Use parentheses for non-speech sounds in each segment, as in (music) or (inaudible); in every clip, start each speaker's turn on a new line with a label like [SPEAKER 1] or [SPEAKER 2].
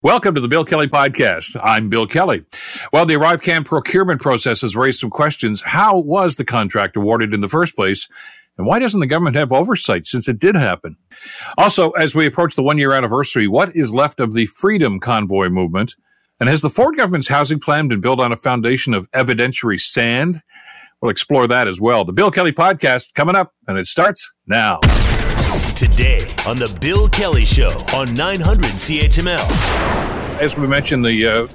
[SPEAKER 1] Welcome to the Bill Kelly Podcast. I'm Bill Kelly. Well, the ArriveCan procurement process has raised some questions. How was the contract awarded in the first place? And why doesn't the government have oversight since it did happen? Also, as we approach the one year anniversary, what is left of the Freedom Convoy movement? And has the Ford government's housing plan been built on a foundation of evidentiary sand? We'll explore that as well. The Bill Kelly Podcast coming up, and it starts now.
[SPEAKER 2] Today on The Bill Kelly Show on 900 CHML.
[SPEAKER 1] As we mentioned, the uh,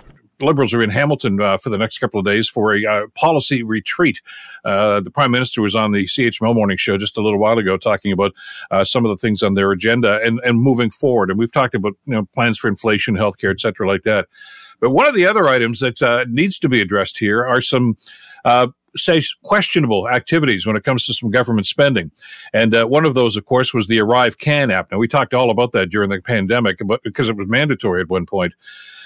[SPEAKER 1] Liberals are in Hamilton uh, for the next couple of days for a uh, policy retreat. Uh, the Prime Minister was on the CHML morning show just a little while ago talking about uh, some of the things on their agenda and, and moving forward. And we've talked about you know, plans for inflation, healthcare, et cetera, like that. But one of the other items that uh, needs to be addressed here are some uh, say questionable activities when it comes to some government spending. And uh, one of those, of course, was the ArriveCan app. Now we talked all about that during the pandemic, but because it was mandatory at one point.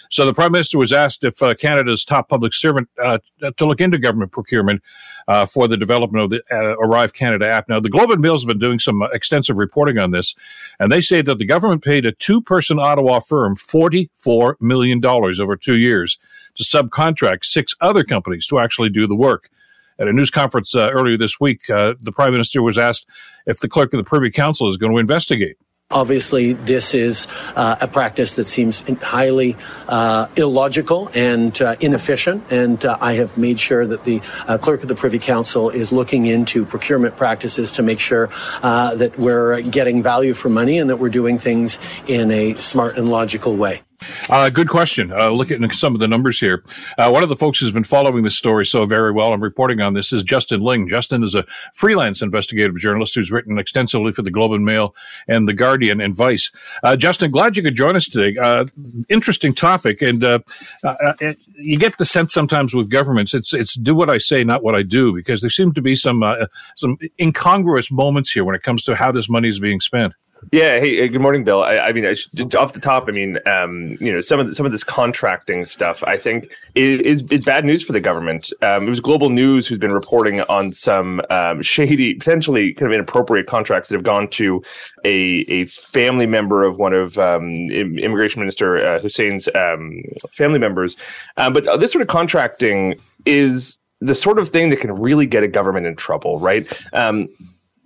[SPEAKER 1] So the prime minister was asked if uh, Canada's top public servant uh, to look into government procurement uh, for the development of the uh, Arrive Canada app. Now, the Globe and Mail has been doing some uh, extensive reporting on this, and they say that the government paid a two-person Ottawa firm forty-four million dollars over two years to subcontract six other companies to actually do the work. At a news conference uh, earlier this week, uh, the prime minister was asked if the clerk of the Privy Council is going to investigate.
[SPEAKER 3] Obviously, this is uh, a practice that seems highly uh, illogical and uh, inefficient, and uh, I have made sure that the uh, clerk of the Privy Council is looking into procurement practices to make sure uh, that we're getting value for money and that we're doing things in a smart and logical way.
[SPEAKER 1] Uh, good question. Uh, look at some of the numbers here. Uh, one of the folks who's been following this story so very well and reporting on this is Justin Ling. Justin is a freelance investigative journalist who's written extensively for the Globe and Mail and the Guardian and Vice. Uh, Justin, glad you could join us today. Uh, interesting topic, and uh, you get the sense sometimes with governments it's it's do what I say, not what I do, because there seem to be some some incongruous moments here when it comes to how this money is being spent.
[SPEAKER 4] Yeah. Hey, good morning, Bill. I, I mean, I should, off the top, I mean, um, you know, some of the, some of this contracting stuff, I think, is is bad news for the government. Um, it was Global News who's been reporting on some um, shady, potentially kind of inappropriate contracts that have gone to a a family member of one of um, Immigration Minister uh, Hussen's um, family members. Um, but this sort of contracting is the sort of thing that can really get a government in trouble, right?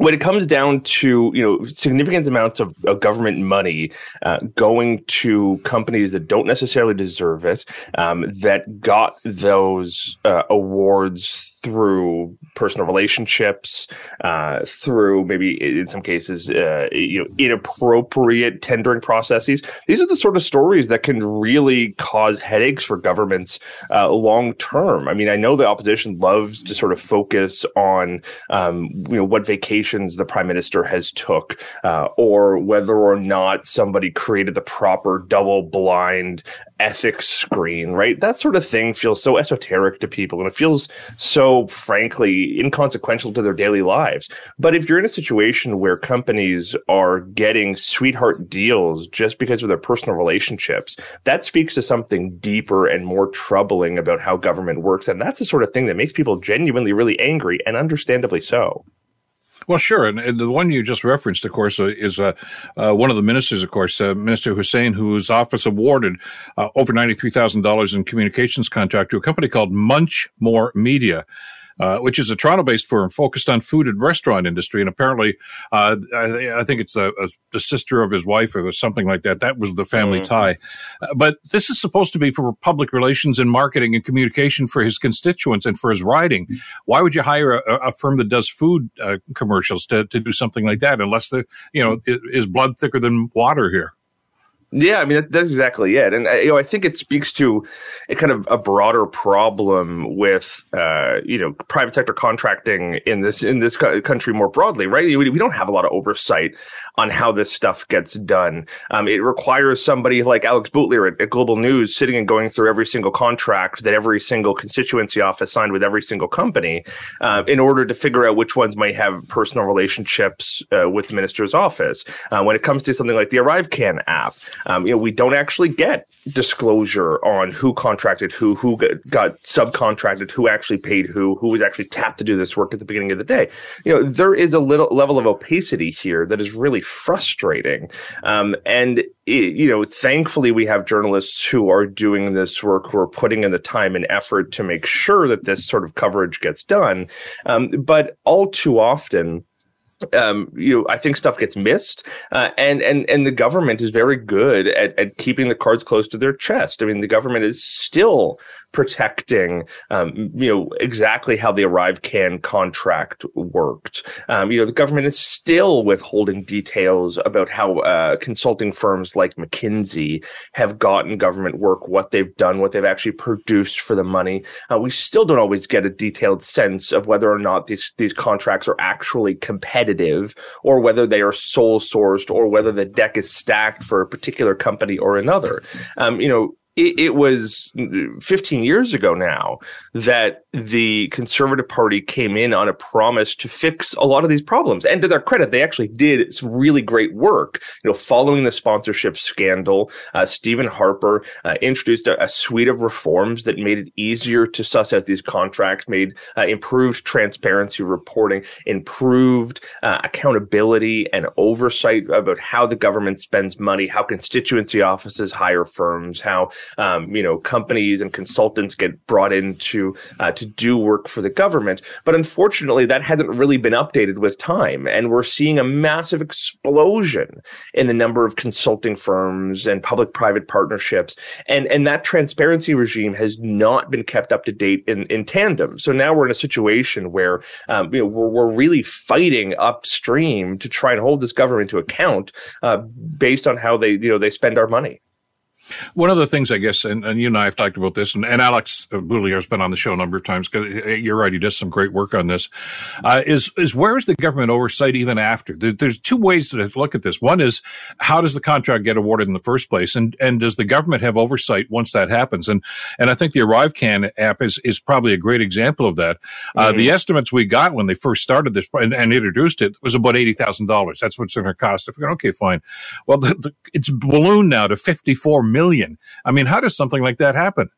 [SPEAKER 4] When it comes down to you know significant amounts of, of government money uh, going to companies that don't necessarily deserve it, um, that got those uh, awards through personal relationships, uh, through maybe in some cases uh, you know inappropriate tendering processes. These are the sort of stories that can really cause headaches for governments uh, long term. I mean, I know the opposition loves to sort of focus on um, you know what vacation the prime minister has took, uh, or whether or not somebody created the proper double blind ethics screen, right? That sort of thing feels so esoteric to people, and it feels so, frankly, inconsequential to their daily lives. But if you're in a situation where companies are getting sweetheart deals just because of their personal relationships, that speaks to something deeper and more troubling about how government works. And that's the sort of thing that makes people genuinely really angry, and understandably so.
[SPEAKER 1] Well, sure. And, and, the one you just referenced, of course, uh, is uh, uh, one of the ministers, of course, uh, Minister Hussen, whose office awarded uh, over $93,000 in communications contract to a company called Munch More Media. Uh, which is a Toronto-based firm focused on food and restaurant industry. And apparently, uh, I, I, think it's a, a, the sister of his wife or something like that. That was the family mm-hmm. tie. Uh, but this is supposed to be for public relations and marketing and communication for his constituents and for his riding. Why would you hire a, a firm that does food uh, commercials to, to do something like that? Unless the you know is blood thicker than water here?
[SPEAKER 4] Yeah, I mean that's exactly it, and uh, you know I think it speaks to a kind of a broader problem with uh, you know private sector contracting in this in this country more broadly, right? We don't have a lot of oversight on how this stuff gets done. Um, it requires somebody like Alex Boutilier at, at, Global News sitting and going through every single contract that every single constituency office signed with every single company uh, in order to figure out which ones might have personal relationships uh, with the minister's office. Uh, when it comes to something like the ArriveCan app. Um, you know, we don't actually get disclosure on who contracted who, who got subcontracted, who actually paid who, who was actually tapped to do this work at the beginning of the day. You know, there is a little level of opacity here that is really frustrating. Um, and it, you know, thankfully we have journalists who are doing this work, who are putting in the time and effort to make sure that this sort of coverage gets done. Um, but all too often, um, you know, I think stuff gets missed, uh, and and and the government is very good at, at keeping the cards close to their chest. I mean, the government is still protecting, um, you know, exactly how the ArriveCan contract worked. Um, you know, the government is still withholding details about how uh, consulting firms like McKinsey have gotten government work, what they've done, what they've actually produced for the money. Uh, we still don't always get a detailed sense of whether or not these these contracts are actually competitive, or whether they are sole sourced, or whether the deck is stacked for a particular company or another. Um, you know, it, it, was 15 years ago now that the Conservative Party came in on a promise to fix a lot of these problems. And to their credit, they actually did some really great work. You know, following the sponsorship scandal, uh, Stephen Harper uh, introduced a, a, suite of reforms that made it easier to suss out these contracts, made uh, improved transparency reporting, improved uh, accountability and oversight about how the government spends money, how constituency offices hire firms, how um, you know companies and consultants get brought into uh, to do work for the government. But unfortunately, that hasn't really been updated with time, and we're seeing a massive explosion in the number of consulting firms and public-private partnerships, and and that transparency regime has not been kept up to date in in tandem. So now we're in a situation where um, you know we're, we're really fighting upstream to try and hold this government to account uh, based on how they you know they spend our money.
[SPEAKER 1] One of the things, I guess, and, and you and I have talked about this, and, and Alex Boutilier has been on the show a number of times because you're right, he does some great work on this. Uh, is is where is the government oversight even after? There, there's two ways to look at this. One is how does the contract get awarded in the first place, and and does the government have oversight once that happens? And and I think the ArriveCan app is is probably a great example of that. Uh, mm-hmm. The estimates we got when they first started this and, and introduced it was about eighty thousand dollars. That's what's going to cost. I figured, okay, fine. Well, the, the, it's ballooned now to fifty four million million. I mean, how does something like that happen?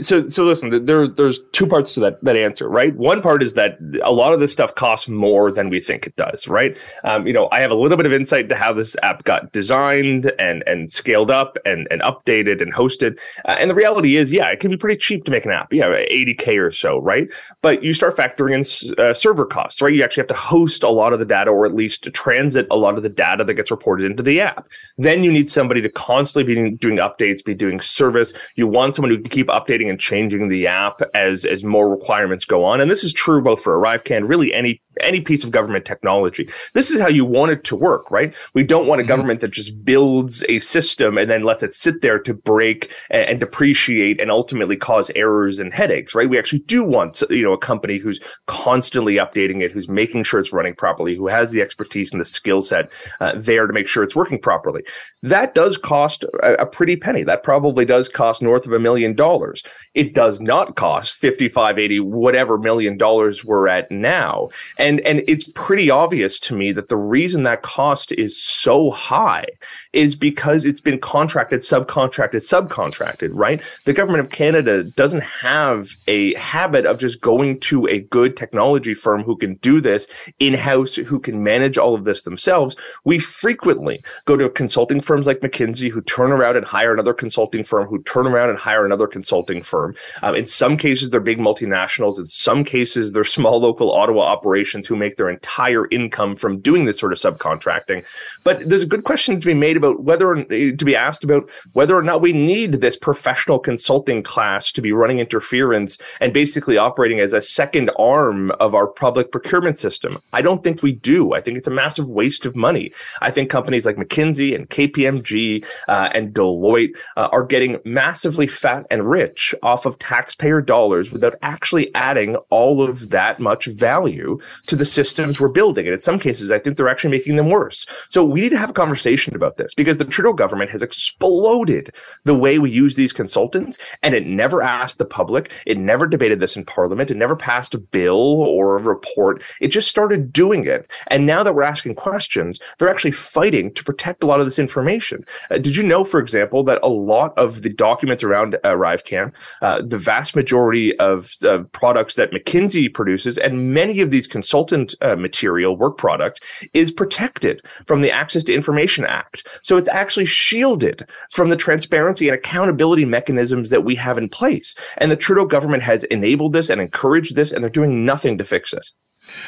[SPEAKER 4] So so listen there there's two parts to that that answer right? One part is that a lot of this stuff costs more than we think it does right? Um, you know i have a little bit of insight to how this app got designed and and scaled up and and updated and hosted. Uh, and the reality is yeah it can be pretty cheap to make an app. Yeah 80k or so right? But you start factoring in uh, server costs right? You actually have to host a lot of the data or at least to transit a lot of the data that gets reported into the app. Then you need somebody to constantly be doing updates be doing service. You want someone who keep updating and changing the app as as more requirements go on. And this is true both for ArriveCan, really any any piece of government technology. This is how you want it to work, right? We don't want a mm-hmm. government that just builds a system and then lets it sit there to break and, and, depreciate and ultimately cause errors and headaches, right? We actually do want, you know, a company who's constantly updating it, who's making sure it's running properly, who has the expertise and the skill set uh, there to make sure it's working properly. That does cost a, a pretty penny. That probably does cost north of a million dollars. It does not cost 55, 80, whatever million dollars we're at now. And and it's pretty obvious to me that the reason that cost is so high is because it's been contracted subcontracted subcontracted right the government of canada doesn't have a habit of just going to a good technology firm who can do this in-house who can manage all of this themselves we frequently go to consulting firms like mckinsey who turn around and hire another consulting firm who turn around and hire another consulting firm um, in some cases they're big multinationals in some cases they're small local ottawa operations who make their entire income from doing this sort of subcontracting. But there's a good question to be made about whether to be asked about whether or not we need this professional consulting class to be running interference and basically operating as a second arm of our public procurement system. I don't think we do. I think it's a massive waste of money. I think companies like McKinsey and KPMG uh, and Deloitte uh, are getting massively fat and rich off of taxpayer dollars without actually adding all of that much value to the systems we're building. And in some cases, I think they're actually making them worse. So we need to have a conversation about this because the Trudeau government has exploded the way we use these consultants and it never asked the public. It never debated this in parliament. It never passed a bill or a report. It just started doing it. And now that we're asking questions, they're actually fighting to protect a lot of this information. Uh, did you know, for example, that a lot of the documents around uh, ArriveCan, uh, the vast majority of uh, products that McKinsey produces and many of these consultant uh, material work product is protected from the Access to Information Act. So it's actually shielded from the transparency and accountability mechanisms that we have in place. And the Trudeau government has enabled this and encouraged this, and they're doing nothing to fix it.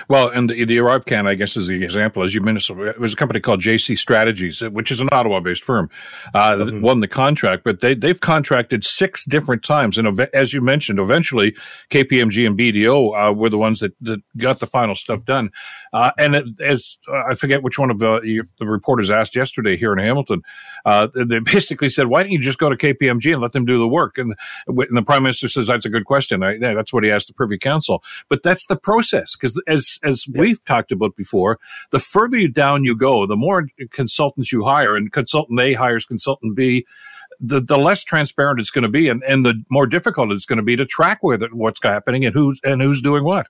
[SPEAKER 1] Well, and the, the ArriveCan, I guess, is the example. As you mentioned, it was a company called GC Strategies, which is an Ottawa-based firm, uh, mm-hmm. that won the contract. But they they've contracted six different times, and as you mentioned, eventually KPMG and BDO uh, were the ones that, that got the final stuff done. Uh, and it, as I forget which one of the, the reporters asked yesterday here in Hamilton, uh, they basically said, "Why don't you just go to KPMG and let them do the work?" And, and the prime minister says, "That's a good question." I, yeah, that's what he asked the Privy Council. But that's the process because as as yeah. we've talked about before, the further you down you go, the more consultants you hire, and consultant A hires consultant B the, the less transparent it's going to be and, and the more difficult it's going to be to track where the, what's happening and who's and who's doing what.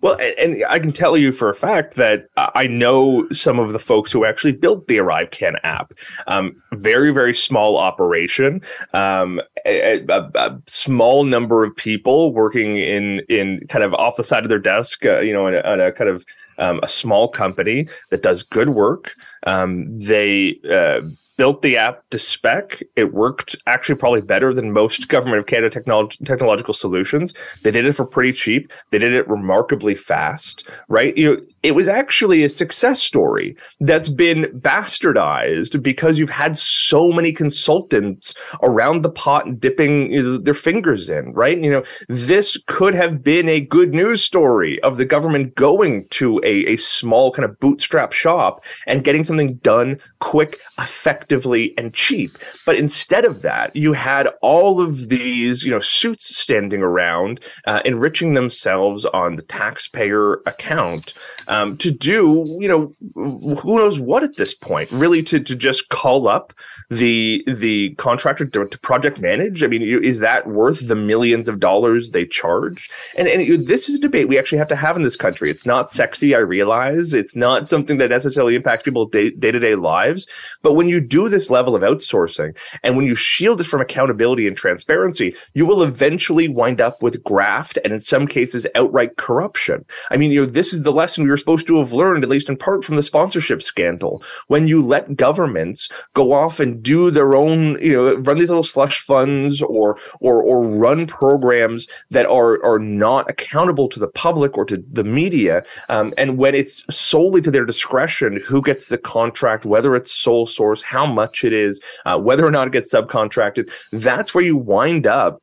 [SPEAKER 4] Well, and, and, I can tell you for a fact that I know some of the folks who actually built the ArriveCan app. Um, very, very small operation, um, a, a, a, small number of people working in in kind of off the side of their desk, uh, you know, in a, in a, kind of um, a small company that does good work. Um, they uh, built the app to spec. It worked actually probably better than most government of Canada technological solutions. They did it for pretty cheap. They did it remarkably fast, right? You know, it was actually a success story that's been bastardized because you've had so many consultants around the pot dipping their fingers in, right? You know, this could have been a good news story of the government going to a, a small kind of bootstrap shop and getting something done quick, effectively, and cheap. But instead of that, you had all of these, you know, suits standing around, uh, enriching themselves on the taxpayer account um, to do, you know, who knows what at this point, really to, to just call up the the contractor to, to project manage. I mean, is that worth the millions of dollars they charge? And, and this is a debate we actually have to have in this country. It's not sexy, I realize. It's not something that necessarily impacts people's day to day lives. But when you do this level of outsourcing and when you shield it from accountability and transparency, you will eventually wind up with graft and in some cases outright corruption. I mean, you know, this is the lesson we were supposed to have learned, at least in part, from the sponsorship scandal. When you let governments go off and do their own, you know, run these little slush funds or or or run programs that are are not accountable to the public or to the media, um, and when it's solely to their discretion who gets the contract, whether it's sole source, how much it is, uh, whether or not it gets subcontracted, that's where you wind up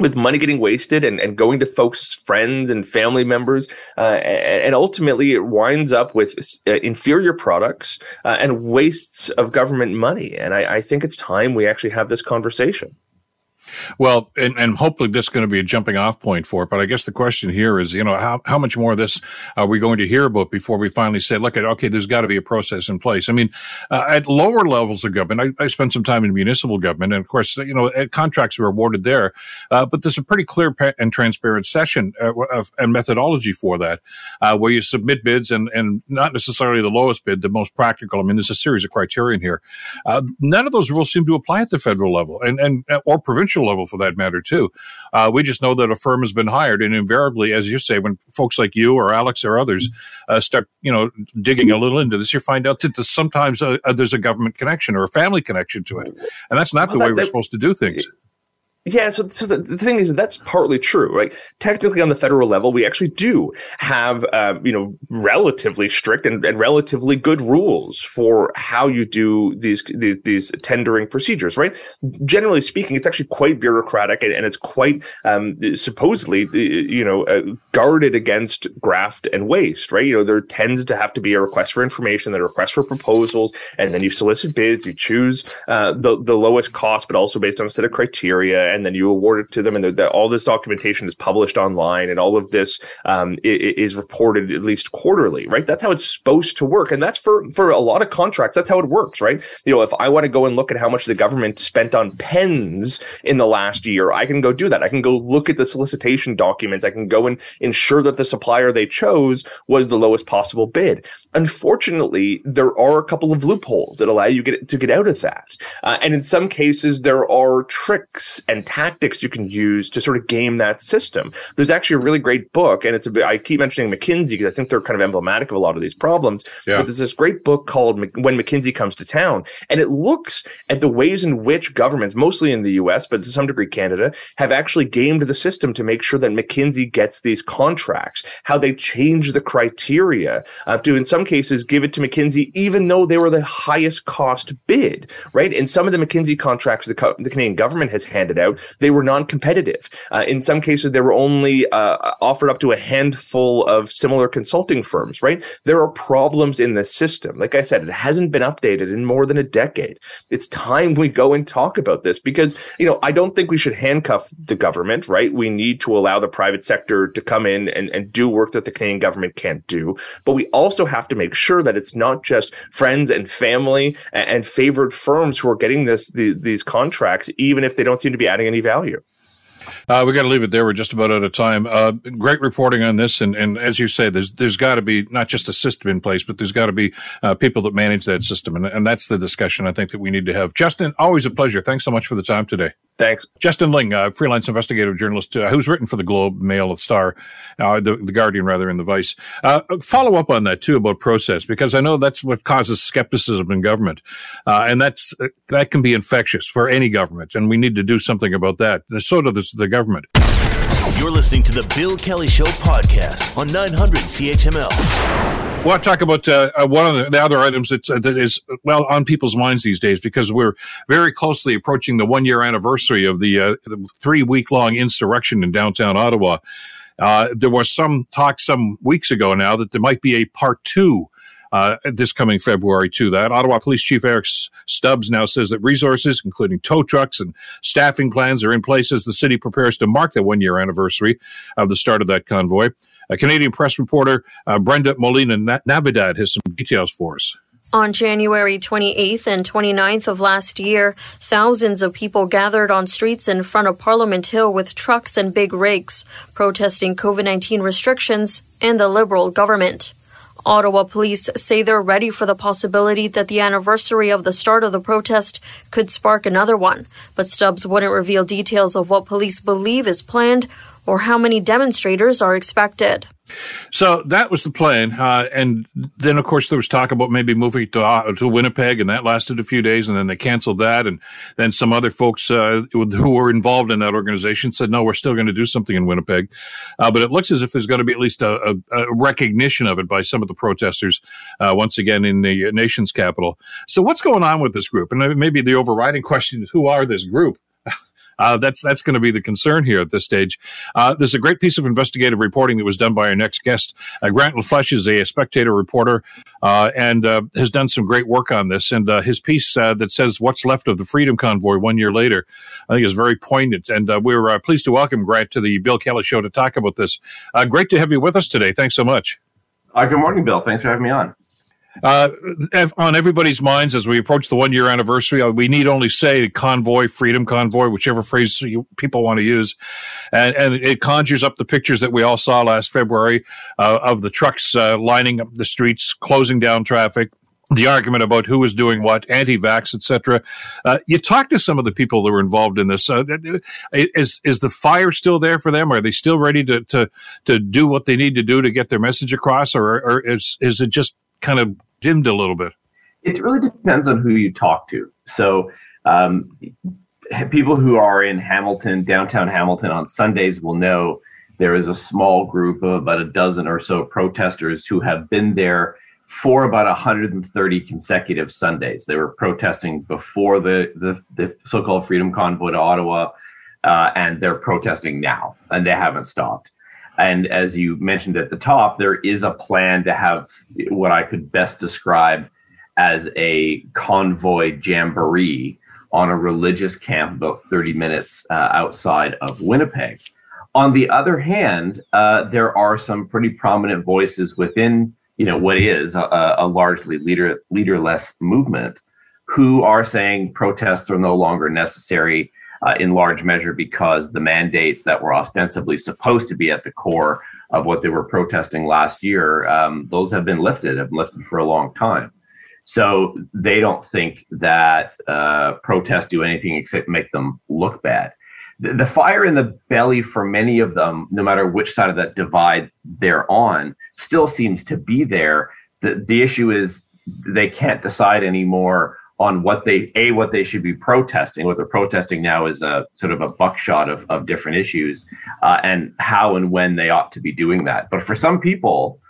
[SPEAKER 4] with money getting wasted and, and going to folks' friends and family members. Uh, and, ultimately, it winds up with uh, inferior products uh, and wastes of government money. And I, I think it's time we actually have this conversation.
[SPEAKER 1] Well, and, and hopefully this is going to be a jumping off point for it. But I guess the question here is, you know, how, how much more of this are we going to hear about before we finally say, look at, okay, there's got to be a process in place. I mean, uh, at lower levels of government, I, I spent some time in municipal government and of course, you know, uh, contracts are awarded there. Uh, but there's a pretty clear and transparent session uh, of, and methodology for that, uh, where you submit bids and, and not necessarily the lowest bid, the most practical. I mean, there's a series of criterion here. Uh, none of those rules seem to apply at the federal level and, and, or provincial level for that matter too. Uh, we just know that a firm has been hired, and invariably, as you say, when folks like you or Alex or others uh, start, you know, digging a little into this, you find out that sometimes uh, there's a government connection or a family connection to it, and that's not well, the way we're supposed to do things.
[SPEAKER 4] Yeah, so, so the, the thing is that's partly true, right? Technically, on the federal level, we actually do have, uh, you know, relatively strict and, and relatively good rules for how you do these, these, these tendering procedures, right? Generally speaking, it's actually quite bureaucratic and, and it's quite um, supposedly, uh, you know, uh, guarded against graft and waste, right? You know, there tends to have to be a request for information, a request for proposals, and then you solicit bids, you choose uh, the the lowest cost, but also based on a set of criteria and then you award it to them, and the, all this documentation is published online, and all of this um, is reported at least quarterly, right? That's how it's supposed to work, and that's for for a lot of contracts. That's how it works, right? You know, if I want to go and look at how much the government spent on pens in the last year, I can go do that. I can go look at the solicitation documents. I can go and ensure that the supplier they chose was the lowest possible bid. Unfortunately, there are a couple of loopholes that allow you get, to get out of that. Uh, and in some cases, there are tricks and tactics you can use to sort of game that system. There's actually a really great book, and it's a bit, I keep mentioning McKinsey because I think they're kind of emblematic of a lot of these problems. Yeah. But there's this great book called When McKinsey Comes to Town, and it looks at the ways in which governments, mostly in the US, but to some degree Canada, have actually gamed the system to make sure that McKinsey gets these contracts, how they change the criteria uh, to, in some cases, give it to McKinsey, even though they were the highest cost bid, right? In some of the McKinsey contracts the, co- the Canadian government has handed out, they were non competitive. Uh, in some cases, they were only uh, offered up to a handful of similar consulting firms, right? There are problems in the system. Like I said, it hasn't been updated in more than a decade. It's time we go and talk about this because, you know, I don't think we should handcuff the government, right? We need to allow the private sector to come in and, and do work that the Canadian government can't do. But we also have to make sure that it's not just friends and family and, and favored firms who are getting this the, these contracts, even if they don't seem to be adding any value.
[SPEAKER 1] Uh, we got to leave it there. We're just about out of time. Uh, great reporting on this, and, and as you say, there's there's got to be not just a system in place, but there's got to be uh, people that manage that system, and, and that's the discussion I think that we need to have. Justin, always a pleasure. Thanks so much for the time today.
[SPEAKER 4] Thanks.
[SPEAKER 1] Justin Ling, uh, freelance investigative journalist uh, who's written for the Globe, Mail, the Star, uh, the, the Guardian, rather, and the Vice. Uh, follow up on that, too, about process, because I know that's what causes skepticism in government. Uh, and that's that can be infectious for any government, and we need to do something about that. So does the government.
[SPEAKER 2] You're listening to the Bill Kelly Show podcast on 900 CHML.
[SPEAKER 1] Well, I talk about uh, uh, one of the, the, other items that's, uh, that is well on people's minds these days because we're very closely approaching the one year anniversary of the, uh, the three week long insurrection in downtown Ottawa. Uh, there was some talk some weeks ago now that there might be a part two uh, this coming February to that. Ottawa Police Chief Eric Stubbs now says that resources, including tow trucks and staffing plans, are in place as the city prepares to mark the one year anniversary of the start of that convoy. A Canadian press reporter, uh, Brenda Molina Navidad, has some details for us.
[SPEAKER 5] On January 28th and 29th of last year, thousands of people gathered on streets in front of Parliament Hill with trucks and big rigs, protesting COVID 19 restrictions and the Liberal government. Ottawa police say they're ready for the possibility that the anniversary of the start of the protest could spark another one, but Stubbs wouldn't reveal details of what police believe is planned or how many demonstrators are expected.
[SPEAKER 1] So that was the plan, uh, and then of course there was talk about maybe moving to uh, to Winnipeg, and that lasted a few days, and then they canceled that, and then some other folks uh, who were involved in that organization said, "No, we're still going to do something in Winnipeg," uh, but it looks as if there's going to be at least a, a, a, recognition of it by some of the protesters uh, once again in the nation's capital. So what's going on with this group? And maybe the overriding question is, who are this group? (laughs) Uh, that's that's going to be the concern here at this stage. Uh, there's a great piece of investigative reporting that was done by our next guest. Uh, Grant LaFleche is a, spectator reporter uh, and uh, has done some great work on this. And uh, his piece that says what's left of the Freedom Convoy one year later, I think is very poignant. And we're pleased to welcome Grant to the Bill Kelly Show to talk about this. great to have you with us today. Thanks so much.
[SPEAKER 6] good morning, Bill. Thanks for having me on.
[SPEAKER 1] Uh, on everybody's minds as we approach the one year anniversary, uh, we need only say convoy, freedom convoy, whichever phrase you, people want to use. And, and, it conjures up the pictures that we all saw last February uh, of the trucks uh, lining up the streets, closing down traffic. The argument about who is doing what, anti-vax, etc. Uh, you talk to some of the people that were involved in this. is is the fire still there for them? Are they still ready to to to do what they need to do to get their message across, or, or is is it just kind of dimmed a little bit?
[SPEAKER 6] It really depends on who you talk to. So, um, people who are in Hamilton, downtown Hamilton on Sundays will know there is a small group of about a dozen or so protesters who have been there for about 130 consecutive Sundays. They were protesting before the, the, the so called Freedom Convoy to Ottawa, uh, and they're protesting now, and they haven't stopped. And as you mentioned at the top, there is a plan to have what I could best describe as a convoy jamboree on a religious camp about 30 minutes uh, outside of Winnipeg. On the other hand, uh, there are some pretty prominent voices within, you know, what is a, a largely leader leaderless movement, who are saying protests are no longer necessary uh, in large measure because the mandates that were ostensibly supposed to be at the core of what they were protesting last year, um, those have been lifted, have been lifted for a long time. So they don't think that uh, protests do anything except make them look bad the, the fire in the belly for many of them, no matter which side of that divide they're on, still seems to be there. The, the issue is they can't decide anymore on what they a what they should be protesting. What they're protesting now is a sort of a buckshot of, of different issues, uh, and how and when they ought to be doing that. But for some people,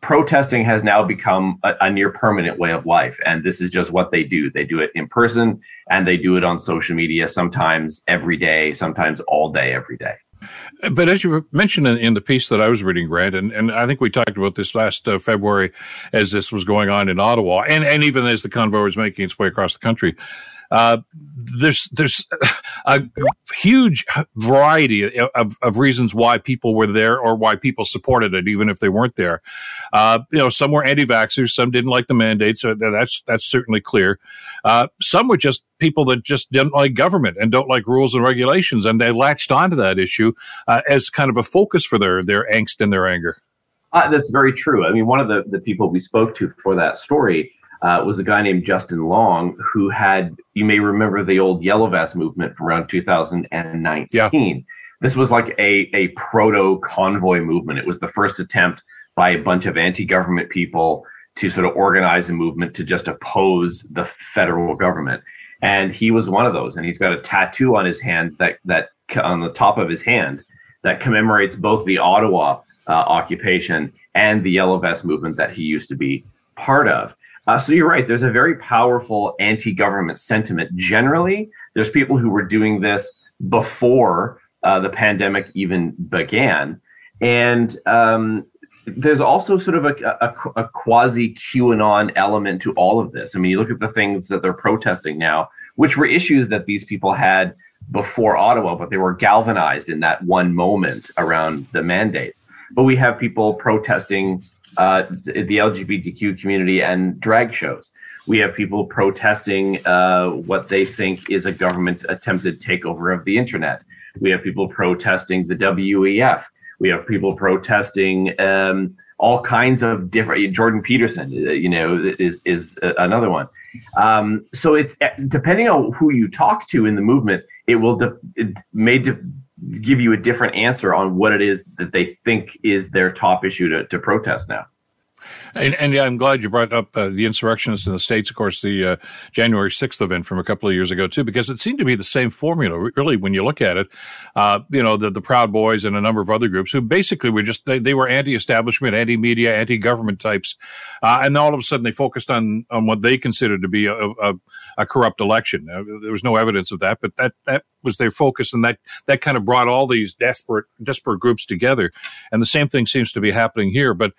[SPEAKER 6] protesting has now become a, a, near permanent way of life. And this is just what they do. They do it in person and they do it on social media, sometimes every day, sometimes all day, every day.
[SPEAKER 1] But as you mentioned in, in, the piece that I was reading, Grant, and, and I think we talked about this last uh, February as this was going on in Ottawa, and, and even as the convoy was making its way across the country, uh, there's there's a huge variety of, of reasons why people were there or why people supported it, even if they weren't there. Uh, you know, some were anti-vaxxers, some didn't like the mandates. So that's that's certainly clear. Uh, some were just people that just didn't like government and don't like rules and regulations, and they latched onto that issue uh, as kind of a focus for their their angst and their anger.
[SPEAKER 6] Uh, that's very true. I mean, one of the, the people we spoke to for that story uh, was a guy named Justin Long who had, you may remember the old Yellow Vest movement from around 2019. Yeah. This was like a, a proto convoy movement. It was the first attempt by a bunch of anti government people to sort of organize a movement to just oppose the federal government. And he was one of those. And he's got a tattoo on his hands that, that on the top of his hand that commemorates both the Ottawa uh, occupation and the Yellow Vest movement that he used to be part of. Uh, so you're right. There's a very powerful anti-government sentiment. Generally, there's people who were doing this before uh, the pandemic even began, and um, there's also sort of a, a, a, quasi QAnon element to all of this. I mean, you look at the things that they're protesting now, which were issues that these people had before Ottawa, but they were galvanized in that one moment around the mandates. But we have people protesting uh, the LGBTQ community and drag shows. We have people protesting uh, what they think is a government attempted takeover of the internet. We have people protesting the WEF. We have people protesting um, all kinds of different. Jordan Peterson, uh, you know, is is another one. Um, so it's uh, depending on who you talk to in the movement, it will de- it may de- give you a different answer on what it is that they think is their top issue to, to protest now.
[SPEAKER 1] And, and I'm glad you brought up uh, the insurrectionists in the states. Of course, the uh, January 6th event from a couple of years ago too, because it seemed to be the same formula. Really, when you look at it, uh, you know, the, the Proud Boys and a number of other groups who basically were just they, they were anti-establishment, anti-media, anti-government types, uh, and all of a sudden they focused on on what they considered to be a, a, a corrupt election. there was no evidence of that, but that that was their focus, and that that kind of brought all these desperate desperate groups together. And the same thing seems to be happening here. But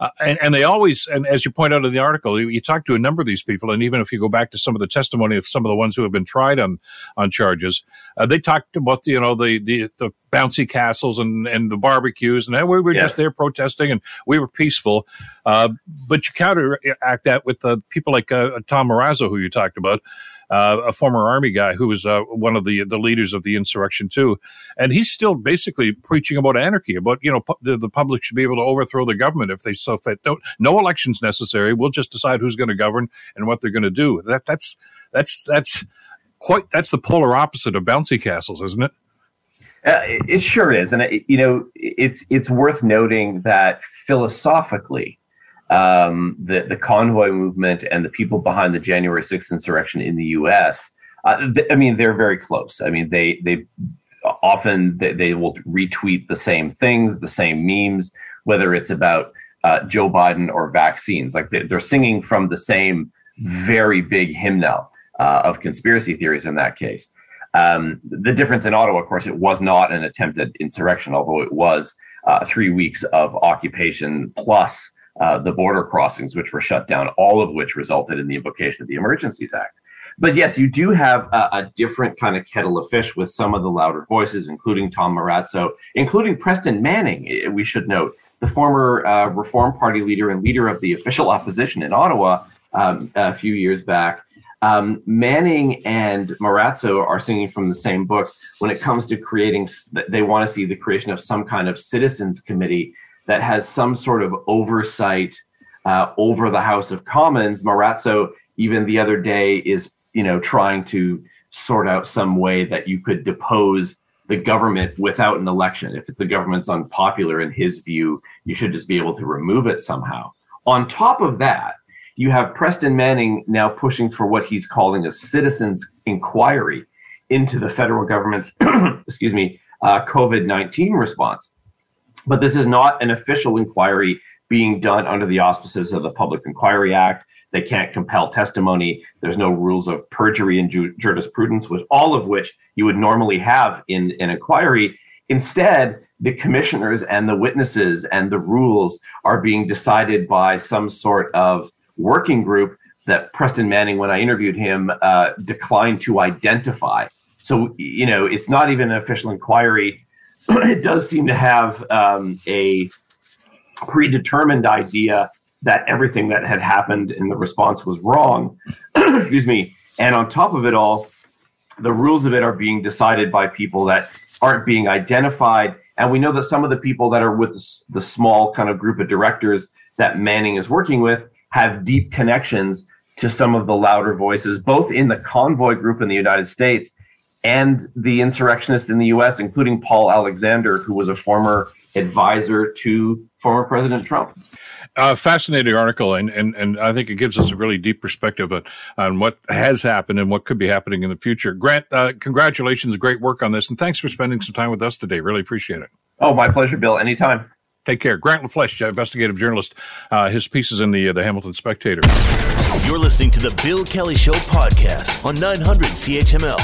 [SPEAKER 1] uh, and, and they always, and as you point out in the article, you, you, talk to a number of these people, and even if you go back to some of the testimony of some of the ones who have been tried on on charges, uh, they talked about you know the the, the bouncy castles and, and the barbecues, and we were just there protesting, and we were peaceful. Uh, but you counteract that with uh, people like uh, Tom Marazzo, who you talked about, uh, a former army guy who was uh, one of the the leaders of the insurrection too, and he's still basically preaching about anarchy, about you know pu- the, the, public should be able to overthrow the government if they so fit. Don't, no elections necessary. We'll just decide who's going to govern and what they're going to do. That that's that's that's quite that's the polar opposite of bouncy castles, isn't it?
[SPEAKER 6] Uh, it, it, sure is, and it, you know it's it's worth noting that philosophically, um, the the convoy movement and the people behind the January 6th insurrection in the U.S. Uh, th- I mean, they're very close. I mean, they they often they, they, will retweet the same things, the same memes, whether it's about uh, Joe Biden or vaccines. Like they, are singing from the same very big hymnal uh, of conspiracy theories in that case. Um, the difference in Ottawa, of course, it was not an attempted insurrection, although it was uh, three weeks of occupation plus uh, the border crossings, which were shut down, all of which resulted in the invocation of the Emergencies Act. but yes, you do have a, a, different kind of kettle of fish with some of the louder voices, including Tom Marazzo, including Preston Manning. Eh, we should note the former uh, Reform Party leader and leader of the official opposition in Ottawa um, a few years back. Um, Manning and Marazzo are singing from the same book when it comes to creating. They want to see the creation of some kind of citizens committee that has some sort of oversight uh, over the House of Commons. Marazzo, even the other day, is you know trying to sort out some way that you could depose the government without an election. If the government's unpopular in his view, you should just be able to remove it somehow. On top of that, you have Preston Manning now pushing for what he's calling a citizens inquiry into the federal government's, (clears throat) excuse me, uh, COVID 19 response. But this is not an official inquiry being done under the auspices of the Public Inquiry Act. They can't compel testimony. There's no rules of perjury and ju- jurisprudence, with all of which you would normally have in an inquiry. Instead, the commissioners and the witnesses and the rules are being decided by some sort of working group that Preston Manning, when I interviewed him, uh, declined to identify. So, you know, it's not even an official inquiry. (clears throat) it does seem to have um, a predetermined idea that everything that had happened in the response was wrong. (clears throat) Excuse me. And on top of it all, the rules of it are being decided by people that aren't being identified. And we know that some of the people that are with the small kind of group of directors that Manning is working with have deep connections to some of the louder voices, both in the convoy group in the United States and the insurrectionists in the US, including Paul Alexander, who was a former advisor to former President Trump.
[SPEAKER 1] Uh, fascinating article, and, and, and I think it gives us a really deep perspective on, on what has happened and what could be happening in the future. Grant, uh, congratulations, great work on this, and thanks for spending some time with us today. Really appreciate it.
[SPEAKER 6] Oh, my pleasure, Bill. Anytime.
[SPEAKER 1] Take care. Grant LaFleche, investigative journalist. Uh, his piece is in the uh, the Hamilton Spectator.
[SPEAKER 2] You're listening to the Bill Kelly Show podcast on 900 CHML.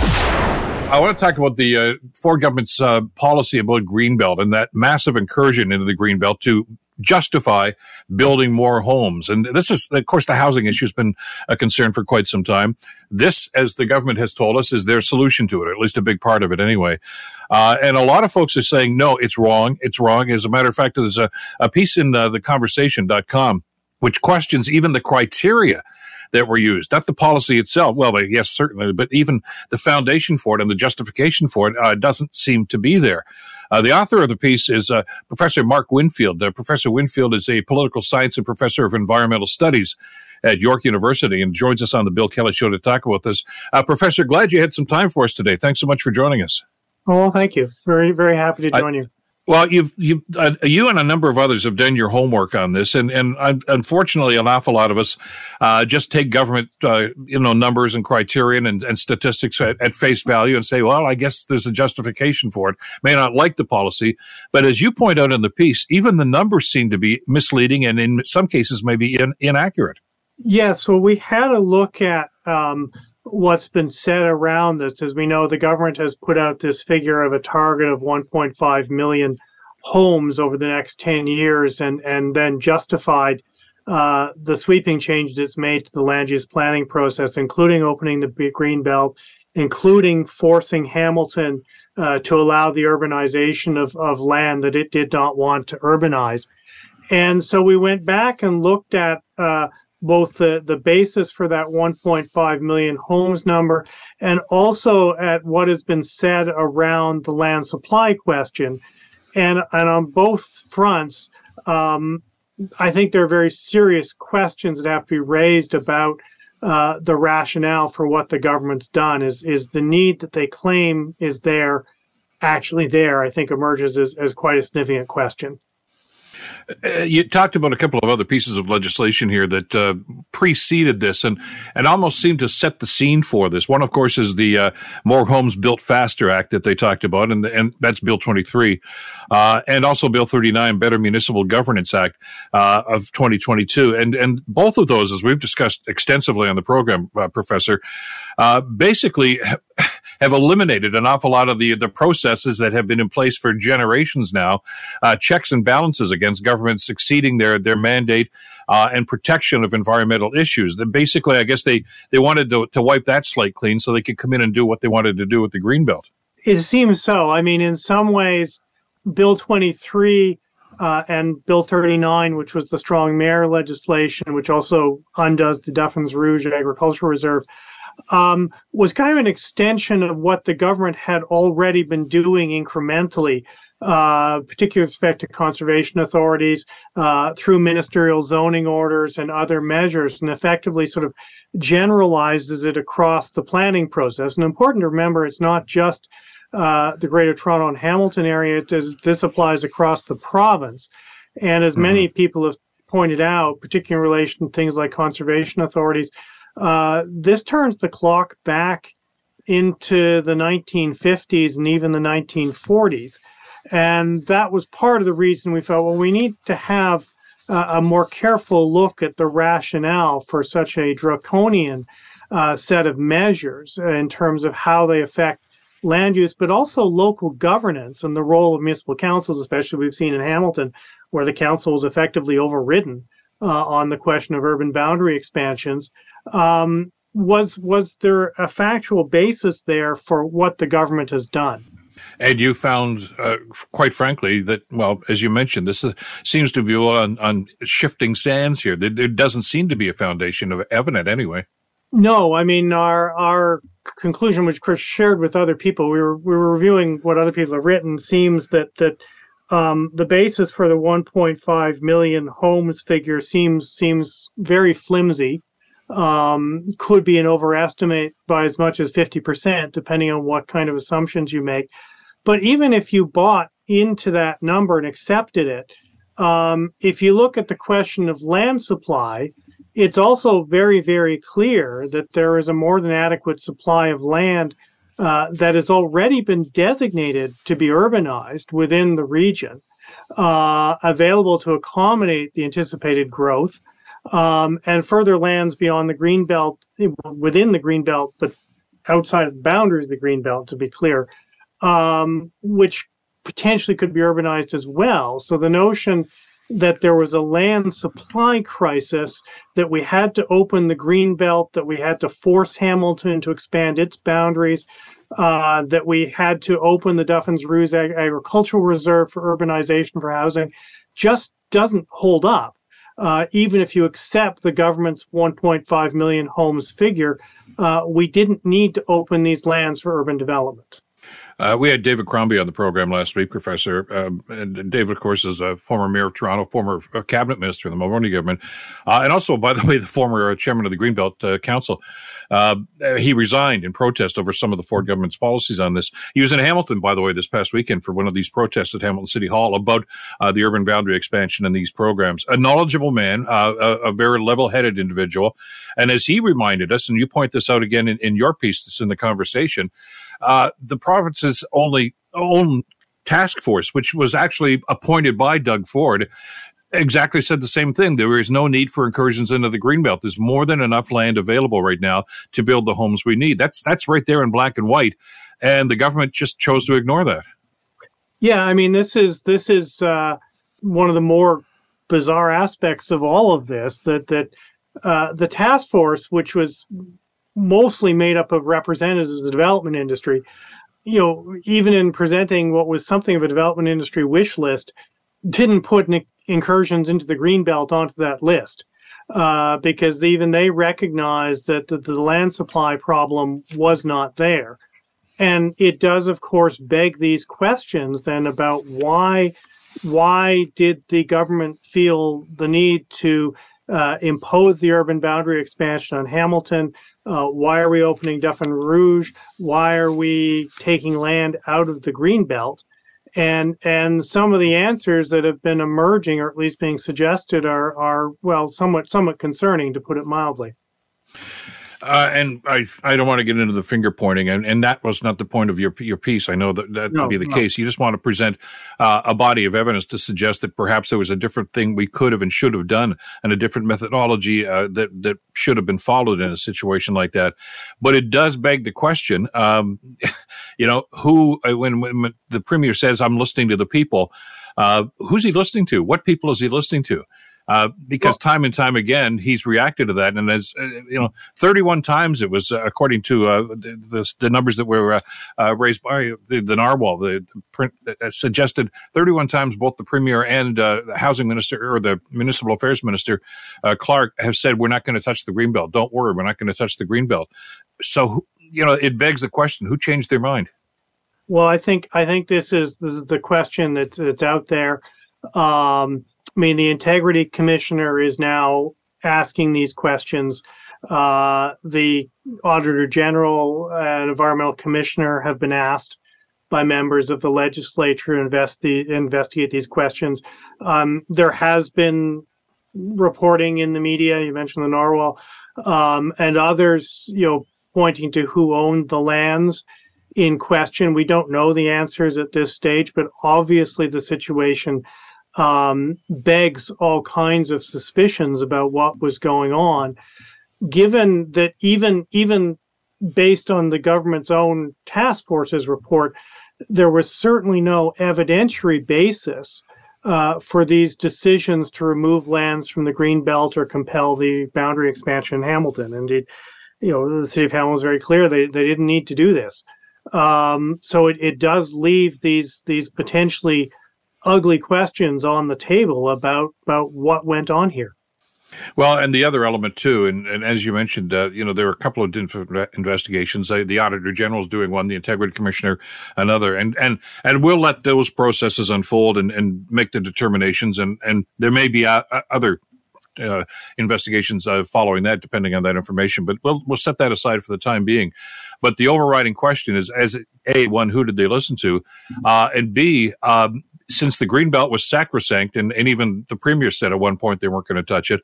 [SPEAKER 1] I want to talk about the uh, Ford government's uh, policy about Greenbelt and that massive incursion into the Greenbelt to justify building more homes. And this is, of course, the housing issue has been a concern for quite some time. This, as the government has told us, is their solution to it, or at least a big part of it anyway. Uh, and a lot of folks are saying, no, it's wrong. It's wrong. As a matter of fact, there's a, a piece in uh, theconversation.com which questions even the criteria that were used, not the policy itself. Well, they, yes, certainly, but even the foundation for it and the justification for it uh, doesn't seem to be there. Uh, the author of the piece is uh, Professor Mark Winfield. Uh, professor Winfield is a political science and professor of environmental studies at York University and joins us on the Bill Kelly Show to talk about this. Uh, professor, glad you had some time for us today. Thanks so much for joining us.
[SPEAKER 7] Oh, thank you. Very, very happy to join I, you.
[SPEAKER 1] Well, you've you uh, you and a number of others have done your homework on this, and and unfortunately, an awful lot of us uh, just take government uh, you know numbers and criterion and, and statistics at, at, face value and say, well, I guess there's a justification for it. May not like the policy, but as you point out in the piece, even the numbers seem to be misleading and in some cases maybe in, inaccurate.
[SPEAKER 7] Yes, well, we had a look at. Um, what's been said around this. As we know, the government has put out this figure of a target of 1.5 million homes over the next 10 years and, and then justified uh, the sweeping changes it's made to the land use planning process, including opening the green belt, including forcing Hamilton uh, to allow the urbanization of, of land that it did not want to urbanize. And so we went back and looked at uh, both the, the basis for that 1.5 million homes number and also at what has been said around the land supply question. And, and on both fronts, um, I think there are very serious questions that have to be raised about uh, the rationale for what the government's done. Is, is the need that they claim is there actually there? I think emerges as, as quite a significant question.
[SPEAKER 1] Uh, you talked about a couple of other pieces of legislation here that uh, preceded this and, and almost seemed to set the scene for this. One, of course, is the uh, More Homes Built Faster Act that they talked about, and, and that's Bill 23, uh, and also Bill 39, Better Municipal Governance Act uh, of 2022. And, and both of those, as we've discussed extensively on the program, Professor, basically have eliminated an awful lot of the the processes that have been in place for generations now, uh, checks and balances against governments succeeding their their mandate uh, and protection of environmental issues. That basically, I guess they they wanted to, to wipe that slate clean so they could come in and do what they wanted to do with the greenbelt.
[SPEAKER 7] It seems so. I mean, in some ways, Bill 23 uh, and Bill 39, which was the strong mayor legislation, which also undoes the Duffins Rouge Agricultural Reserve, um, was kind of an extension of what the government had already been doing incrementally, uh, particularly with respect to conservation authorities uh, through ministerial zoning orders and other measures, and effectively sort of generalizes it across the planning process. And important to remember, it's not just uh, the Greater Toronto and Hamilton area. Does, this applies across the province. And as mm-hmm. many people have pointed out, particularly in relation to things like conservation authorities, uh, this turns the clock back into the 1950s and even the 1940s. And that was part of the reason we felt, well, we need to have uh, a more careful look at the rationale for such a draconian uh, set of measures in terms of how they affect land use, but also local governance and the role of municipal councils, especially we've seen in Hamilton, where the council was effectively overridden on the question of urban boundary expansions. Um, was was there a factual basis there for what the government has done?
[SPEAKER 1] And you found, uh, quite frankly, that well, as you mentioned, this is, seems to be on, on shifting sands here. There, there doesn't seem to be a foundation of evidence, anyway.
[SPEAKER 7] No, I mean our our conclusion, which Chris shared with other people, we were we were reviewing what other people have written. Seems that that um, the basis for the 1.5 million homes figure seems seems very flimsy. Um, could be an overestimate by as much as 50%, depending on what kind of assumptions you make. But even if you bought into that number and accepted it, um, if you look at the question of land supply, it's also very, very clear that there is a more than adequate supply of land uh, that has already been designated to be urbanized within the region, uh, available to accommodate the anticipated growth, um, and further lands beyond the green belt, within the green belt, but outside of the boundaries of the green belt, to be clear, um, which potentially could be urbanized as well. So the notion that there was a land supply crisis, that we had to open the green belt, that we had to force Hamilton to expand its boundaries, uh, that we had to open the Duffins Rouge Ag- Agricultural Reserve for urbanization for housing, just doesn't hold up. Uh, even if you accept the government's 1.5 million homes figure, uh, we didn't need to open these lands for urban development.
[SPEAKER 1] Uh, we had David Crombie on the program last week, Professor. Um, and David, of course, is a former mayor of Toronto, former uh, cabinet minister in the Mulroney government, uh, and also, by the way, (laughs) the former uh, chairman of the Greenbelt uh, Council. Uh, he resigned in protest over some of the Ford government's policies on this. He was in Hamilton, by the way, this past weekend for one of these protests at Hamilton City Hall about the urban boundary expansion and these programs. A knowledgeable man, a, a, very level-headed individual, and as he reminded us, and you point this out again in, in your piece that's in the conversation uh, the province's only own task force, which was actually appointed by Doug Ford, exactly said the same thing. There is no need for incursions into the greenbelt. There's more than enough land available right now to build the homes we need. That's that's right there in black and white, and the government just chose to ignore that.
[SPEAKER 7] Yeah, I mean this is this is uh, one of the more bizarre aspects of all of this that that uh, the task force, which was mostly made up of representatives of the development industry. You know, even in presenting what was something of a development industry wish list, didn't put incursions into the green belt onto that list uh, because even they recognized that the, the land supply problem was not there. And it does, of course, beg these questions then about why why did the government feel the need to uh, impose the urban boundary expansion on Hamilton? Uh, why are we opening Duffin Rouge? Why are we taking land out of the green belt? And and some of the answers that have been emerging, or at least being suggested, are are well somewhat somewhat concerning, to put it mildly.
[SPEAKER 1] Uh, and I, I don't want to get into the finger pointing, and, and that was not the point of your your piece. I know that that no, could be the no. case. You just want to present uh, a body of evidence to suggest that perhaps there was a different thing we could have and should have done, and a different methodology uh, that that should have been followed in a situation like that. But it does beg the question, um, (laughs) you know, who uh, when, when the premier says, "I'm listening to the people," uh, who's he listening to? What people is he listening to? Uh, because well, time and time again he's reacted to that, and as uh, you know, 31 times it was uh, according to uh, the, the, the, numbers that were raised by the, the narwhal, the, print suggested 31 times both the premier and the housing minister or the municipal affairs minister Clark have said we're not going to touch the greenbelt. Don't worry, we're not going to touch the greenbelt. So you know, it begs the question: Who changed their mind?
[SPEAKER 7] Well, I think I think this is this is the question that's that's out there. Um, I mean, the integrity commissioner is now asking these questions. Uh, the auditor general and environmental commissioner have been asked by members of the legislature to investi- investigate these questions. Um, there has been reporting in the media. You mentioned the narwhal um, and others, you know, pointing to who owned the lands in question. We don't know the answers at this stage, but obviously the situation um, begs all kinds of suspicions about what was going on. Given that even even based on the government's own task forces report, there was certainly no evidentiary basis uh, for these decisions to remove lands from the green belt or compel the boundary expansion in Hamilton. Indeed, you know the city of Hamilton was very clear they, they didn't need to do this. Um, so it, it does leave these these potentially ugly questions on the table about about what went on here.
[SPEAKER 1] Well, and the other element too, and, and as you mentioned, uh, you know, there are a couple of different investigations. Uh, the Auditor General is doing one, the Integrity Commissioner another, and and and we'll let those processes unfold and, and make the determinations. And and there may be uh, uh other uh, investigations uh, following that, depending on that information. But we'll we'll set that aside for the time being. But the overriding question is: as a one, who did they listen to, uh, and b, um, since the green belt was sacrosanct, and, and even the premier said at one point they weren't going to touch it,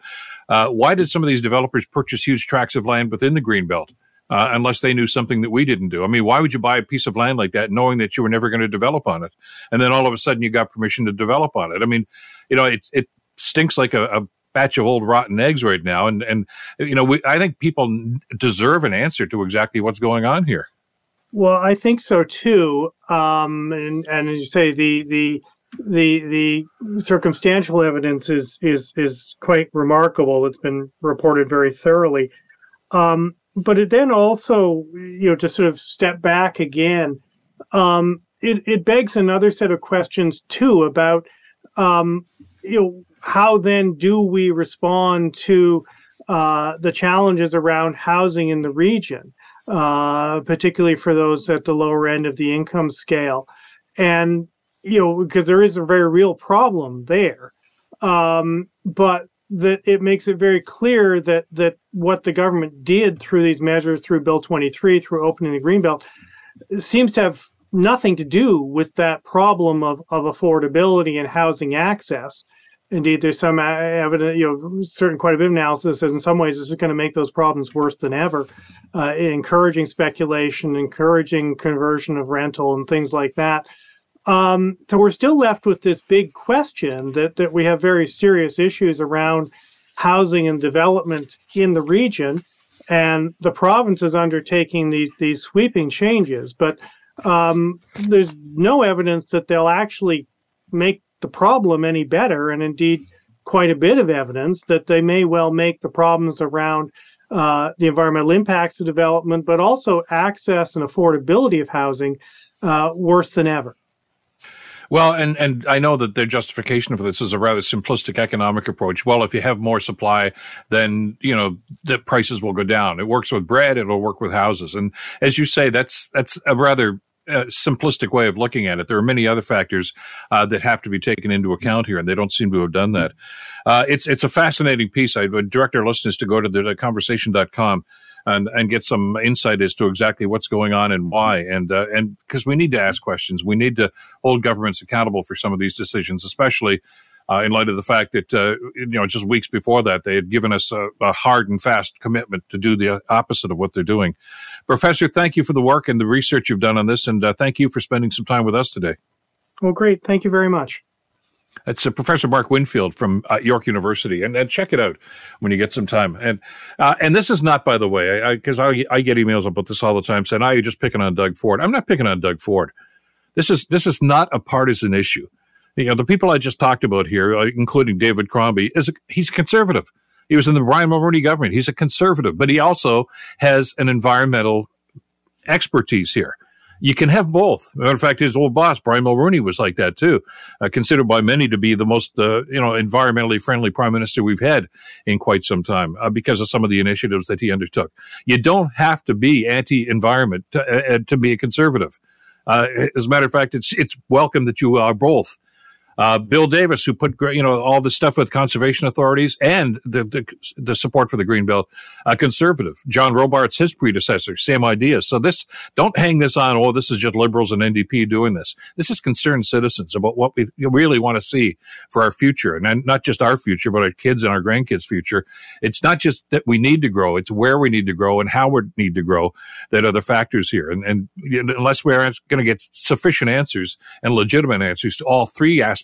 [SPEAKER 1] uh, why did some of these developers purchase huge tracts of land within the green belt? Uh, unless they knew something that we didn't do. I mean, why would you buy a piece of land like that knowing that you were never going to develop on it? And then all of a sudden you got permission to develop on it. I mean, you know, it, it stinks like a, a batch of old rotten eggs right now. And, and you know, we, I think people deserve an answer to exactly what's going on here.
[SPEAKER 7] Well, I think so too. Um, and, and as you say, the, the, the the circumstantial evidence is is is quite remarkable. It's been reported very thoroughly. Um, but it then also, you know, to sort of step back again, um, it, it begs another set of questions too about, um, you know, how then do we respond to uh, the challenges around housing in the region, uh, particularly for those at the lower end of the income scale, and you know, because there is a very real problem there. Um, but that it makes it very clear that that what the government did through these measures, through Bill 23, through opening the greenbelt, seems to have nothing to do with that problem of, of affordability and housing access. Indeed, there's some evidence, you know, certain quite a bit of analysis says in some ways this is going to make those problems worse than ever, uh, encouraging speculation, encouraging conversion of rental and things like that. Um, so we're still left with this big question that, that we have very serious issues around housing and development in the region, and the province is undertaking these these sweeping changes. But um, there's no evidence that they'll actually make the problem any better, and indeed, quite a bit of evidence that they may well make the problems around uh, the environmental impacts of development, but also access and affordability of housing uh, worse than ever.
[SPEAKER 1] Well, and, and I know that their justification for this is a rather simplistic economic approach. Well, if you have more supply, then, you know, the prices will go down. It works with bread. It'll work with houses. And as you say, that's, that's a rather uh, simplistic way of looking at it. There are many other factors uh, that have to be taken into account here, and they don't seem to have done that. Uh, it's it's a fascinating piece. I would direct our listeners to go to the conversation.com and and get some insight as to exactly what's going on and why. And uh, and because we need to ask questions, we need to hold governments accountable for some of these decisions, especially uh, in light of the fact that, uh, you know, just weeks before that, they had given us a, a, hard and fast commitment to do the opposite of what they're doing. Professor, thank you for the work and the research you've done on this, and uh, thank you for spending some time with us today.
[SPEAKER 7] Well, great. Thank you very much.
[SPEAKER 1] It's uh, Professor Mark Winfield from uh, York University, and, and, check it out when you get some time. And uh, and this is not, by the way, because I, I, I, get emails about this all the time saying, "Oh, you're just picking on Doug Ford." I'm not picking on Doug Ford. This is this is not a partisan issue. You know, the people I just talked about here, uh, including David Crombie, is a, he's conservative. He was in the Brian Mulroney government. He's a conservative, but he also has an environmental expertise here. You can have both. In fact, his old boss, Brian Mulroney, was like that too, uh, considered by many to be the most, uh, you know, environmentally friendly prime minister we've had in quite some time uh, because of some of the initiatives that he undertook. You don't have to be anti-environment to, uh, to be a conservative. Uh, as a matter of fact, it's it's welcome that you are both. Uh, Bill Davis, who put you know all the stuff with conservation authorities and the the, the support for the green belt, uh, conservative. John Robarts, his predecessor, same idea. So this don't hang this on. Oh, this is just liberals and NDP doing this. This is concerned citizens about what we really want to see for our future, and not just our future, but our kids and our grandkids' future. It's not just that we need to grow; it's where we need to grow and how we need to grow that are the factors here. And, and unless we're going to get sufficient answers and legitimate answers to all three aspects